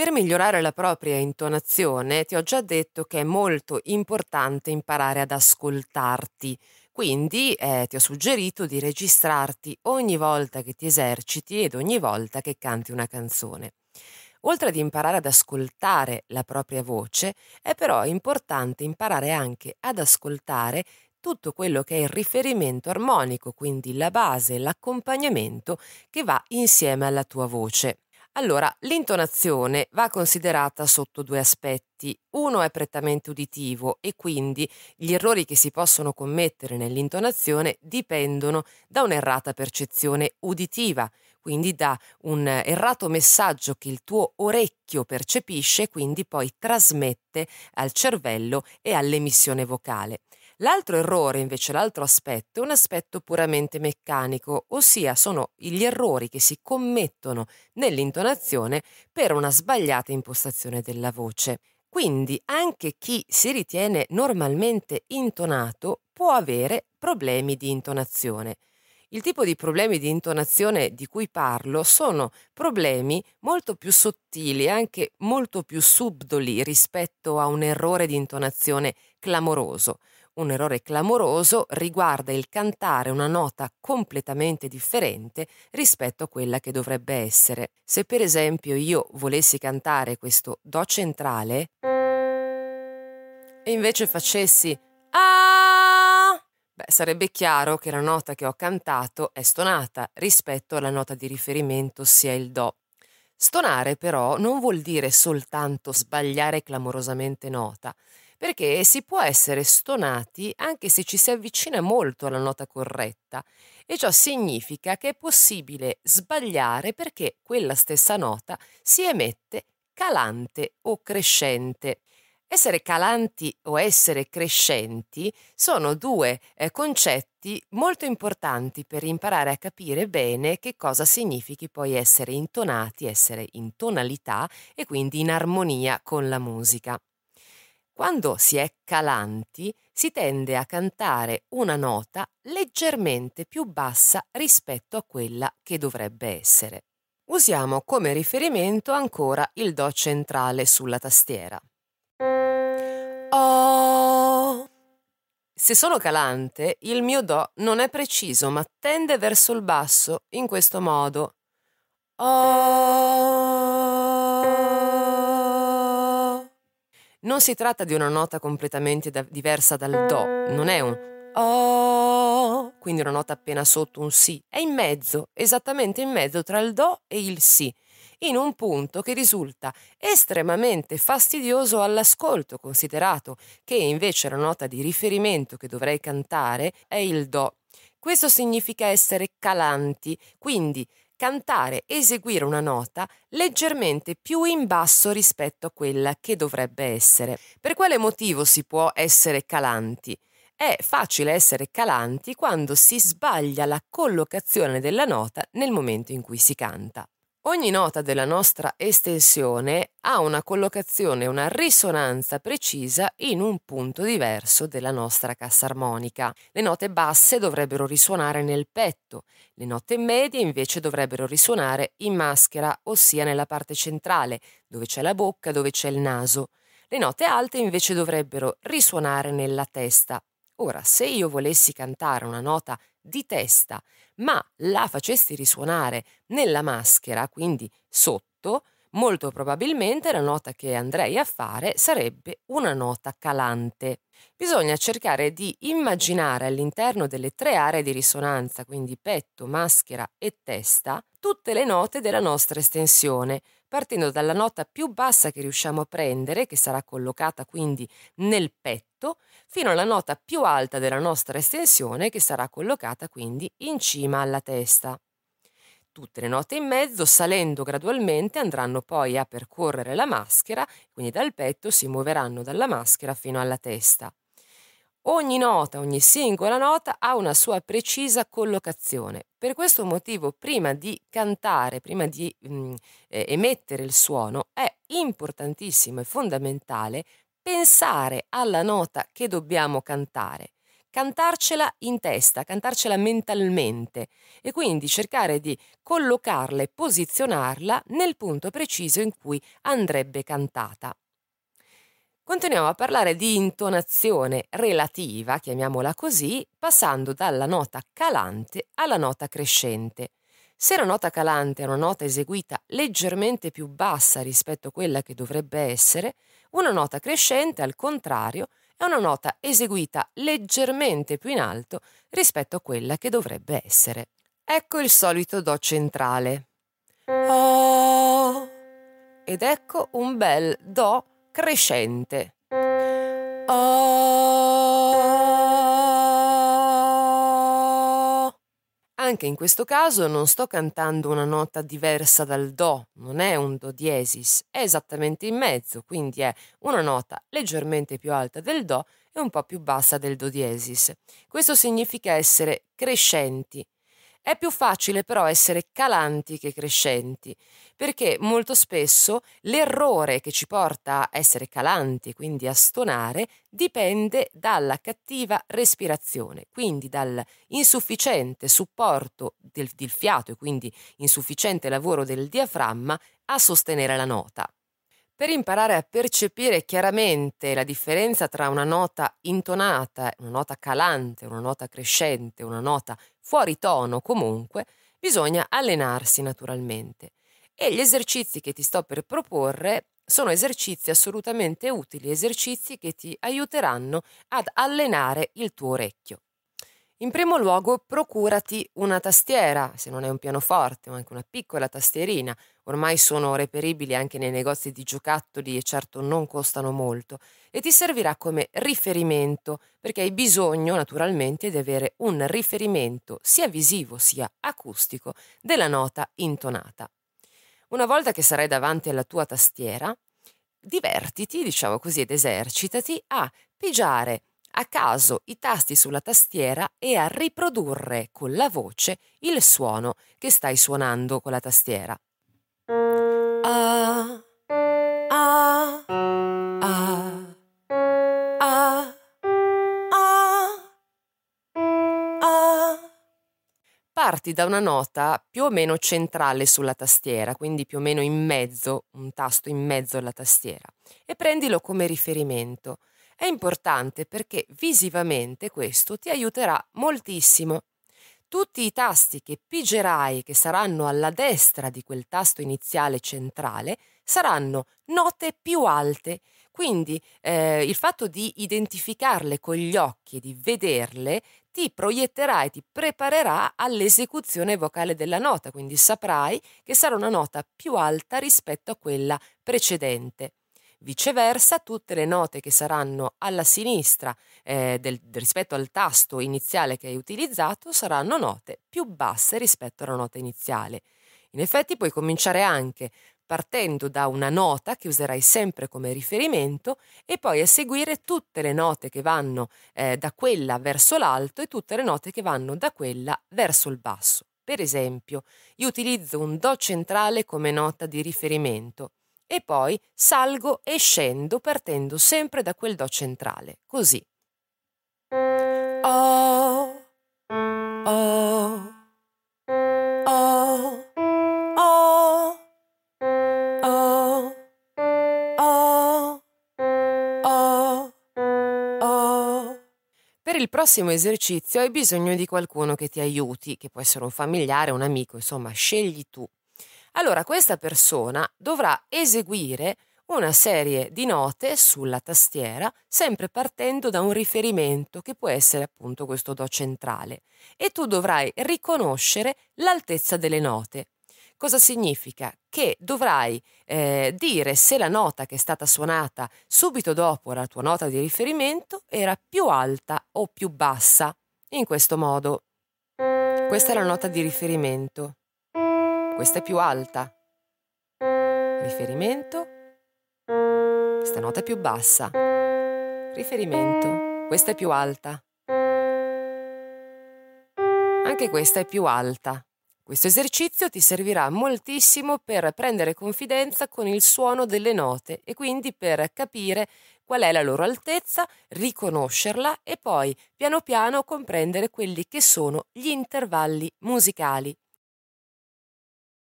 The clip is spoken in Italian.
Per migliorare la propria intonazione ti ho già detto che è molto importante imparare ad ascoltarti, quindi eh, ti ho suggerito di registrarti ogni volta che ti eserciti ed ogni volta che canti una canzone. Oltre ad imparare ad ascoltare la propria voce, è però importante imparare anche ad ascoltare tutto quello che è il riferimento armonico, quindi la base, l'accompagnamento che va insieme alla tua voce. Allora, l'intonazione va considerata sotto due aspetti. Uno è prettamente uditivo e quindi gli errori che si possono commettere nell'intonazione dipendono da un'errata percezione uditiva, quindi da un errato messaggio che il tuo orecchio percepisce e quindi poi trasmette al cervello e all'emissione vocale. L'altro errore, invece, l'altro aspetto, è un aspetto puramente meccanico, ossia sono gli errori che si commettono nell'intonazione per una sbagliata impostazione della voce. Quindi anche chi si ritiene normalmente intonato può avere problemi di intonazione. Il tipo di problemi di intonazione di cui parlo sono problemi molto più sottili, anche molto più subdoli rispetto a un errore di intonazione clamoroso. Un errore clamoroso riguarda il cantare una nota completamente differente rispetto a quella che dovrebbe essere. Se per esempio io volessi cantare questo Do centrale e invece facessi Ah, beh, sarebbe chiaro che la nota che ho cantato è stonata rispetto alla nota di riferimento, ossia il Do. Stonare però non vuol dire soltanto sbagliare clamorosamente nota, perché si può essere stonati anche se ci si avvicina molto alla nota corretta e ciò significa che è possibile sbagliare perché quella stessa nota si emette calante o crescente. Essere calanti o essere crescenti sono due eh, concetti molto importanti per imparare a capire bene che cosa significhi poi essere intonati, essere in tonalità e quindi in armonia con la musica. Quando si è calanti si tende a cantare una nota leggermente più bassa rispetto a quella che dovrebbe essere. Usiamo come riferimento ancora il Do centrale sulla tastiera. Oh. Se sono calante, il mio Do non è preciso, ma tende verso il basso in questo modo. Oh. Non si tratta di una nota completamente da- diversa dal Do, non è un Oh, quindi una nota appena sotto un Si, è in mezzo, esattamente in mezzo tra il Do e il Si, in un punto che risulta estremamente fastidioso all'ascolto, considerato che invece la nota di riferimento che dovrei cantare è il Do. Questo significa essere calanti, quindi cantare, eseguire una nota leggermente più in basso rispetto a quella che dovrebbe essere. Per quale motivo si può essere calanti? È facile essere calanti quando si sbaglia la collocazione della nota nel momento in cui si canta. Ogni nota della nostra estensione ha una collocazione, una risonanza precisa in un punto diverso della nostra cassa armonica. Le note basse dovrebbero risuonare nel petto, le note medie invece dovrebbero risuonare in maschera, ossia nella parte centrale, dove c'è la bocca, dove c'è il naso. Le note alte invece dovrebbero risuonare nella testa. Ora, se io volessi cantare una nota di testa ma la facesti risuonare nella maschera, quindi sotto, molto probabilmente la nota che andrei a fare sarebbe una nota calante. Bisogna cercare di immaginare all'interno delle tre aree di risonanza, quindi petto, maschera e testa, tutte le note della nostra estensione, partendo dalla nota più bassa che riusciamo a prendere, che sarà collocata quindi nel petto, fino alla nota più alta della nostra estensione, che sarà collocata quindi in cima alla testa. Tutte le note in mezzo, salendo gradualmente, andranno poi a percorrere la maschera, quindi dal petto si muoveranno dalla maschera fino alla testa. Ogni nota, ogni singola nota ha una sua precisa collocazione. Per questo motivo, prima di cantare, prima di mh, mm, eh, emettere il suono, è importantissimo e fondamentale pensare alla nota che dobbiamo cantare cantarcela in testa, cantarcela mentalmente e quindi cercare di collocarla e posizionarla nel punto preciso in cui andrebbe cantata. Continuiamo a parlare di intonazione relativa, chiamiamola così, passando dalla nota calante alla nota crescente. Se la nota calante è una nota eseguita leggermente più bassa rispetto a quella che dovrebbe essere, una nota crescente, al contrario, è una nota eseguita leggermente più in alto rispetto a quella che dovrebbe essere. Ecco il solito Do centrale. Oh. Ed ecco un bel Do crescente. Oh. Anche in questo caso non sto cantando una nota diversa dal Do, non è un Do diesis, è esattamente in mezzo, quindi è una nota leggermente più alta del Do e un po' più bassa del Do diesis. Questo significa essere crescenti, è più facile però essere calanti che crescenti, perché molto spesso l'errore che ci porta a essere calanti, quindi a stonare, dipende dalla cattiva respirazione, quindi dal insufficiente supporto del, del fiato e quindi insufficiente lavoro del diaframma a sostenere la nota. Per imparare a percepire chiaramente la differenza tra una nota intonata, una nota calante, una nota crescente, una nota fuori tono comunque, bisogna allenarsi naturalmente. E gli esercizi che ti sto per proporre sono esercizi assolutamente utili, esercizi che ti aiuteranno ad allenare il tuo orecchio. In primo luogo procurati una tastiera, se non è un pianoforte o anche una piccola tastierina, ormai sono reperibili anche nei negozi di giocattoli e certo non costano molto, e ti servirà come riferimento, perché hai bisogno naturalmente di avere un riferimento sia visivo sia acustico della nota intonata. Una volta che sarai davanti alla tua tastiera, divertiti, diciamo così, ed esercitati a pigiare a caso i tasti sulla tastiera e a riprodurre con la voce il suono che stai suonando con la tastiera. Parti da una nota più o meno centrale sulla tastiera, quindi più o meno in mezzo, un tasto in mezzo alla tastiera, e prendilo come riferimento è importante perché visivamente questo ti aiuterà moltissimo. Tutti i tasti che pigerai che saranno alla destra di quel tasto iniziale centrale saranno note più alte, quindi eh, il fatto di identificarle con gli occhi e di vederle ti proietterà e ti preparerà all'esecuzione vocale della nota, quindi saprai che sarà una nota più alta rispetto a quella precedente. Viceversa, tutte le note che saranno alla sinistra eh, del, rispetto al tasto iniziale che hai utilizzato saranno note più basse rispetto alla nota iniziale. In effetti puoi cominciare anche partendo da una nota che userai sempre come riferimento e poi a seguire tutte le note che vanno eh, da quella verso l'alto e tutte le note che vanno da quella verso il basso. Per esempio, io utilizzo un Do centrale come nota di riferimento e poi salgo e scendo partendo sempre da quel Do centrale, così. Oh, oh, oh, oh, oh, oh, oh, Per il prossimo esercizio hai bisogno di qualcuno che ti aiuti, che può essere un familiare, un amico, insomma, scegli tu allora questa persona dovrà eseguire una serie di note sulla tastiera, sempre partendo da un riferimento che può essere appunto questo Do centrale, e tu dovrai riconoscere l'altezza delle note. Cosa significa? Che dovrai eh, dire se la nota che è stata suonata subito dopo la tua nota di riferimento era più alta o più bassa. In questo modo. Questa è la nota di riferimento. Questa è più alta. Riferimento. Questa nota è più bassa. Riferimento. Questa è più alta. Anche questa è più alta. Questo esercizio ti servirà moltissimo per prendere confidenza con il suono delle note e quindi per capire qual è la loro altezza, riconoscerla e poi piano piano comprendere quelli che sono gli intervalli musicali.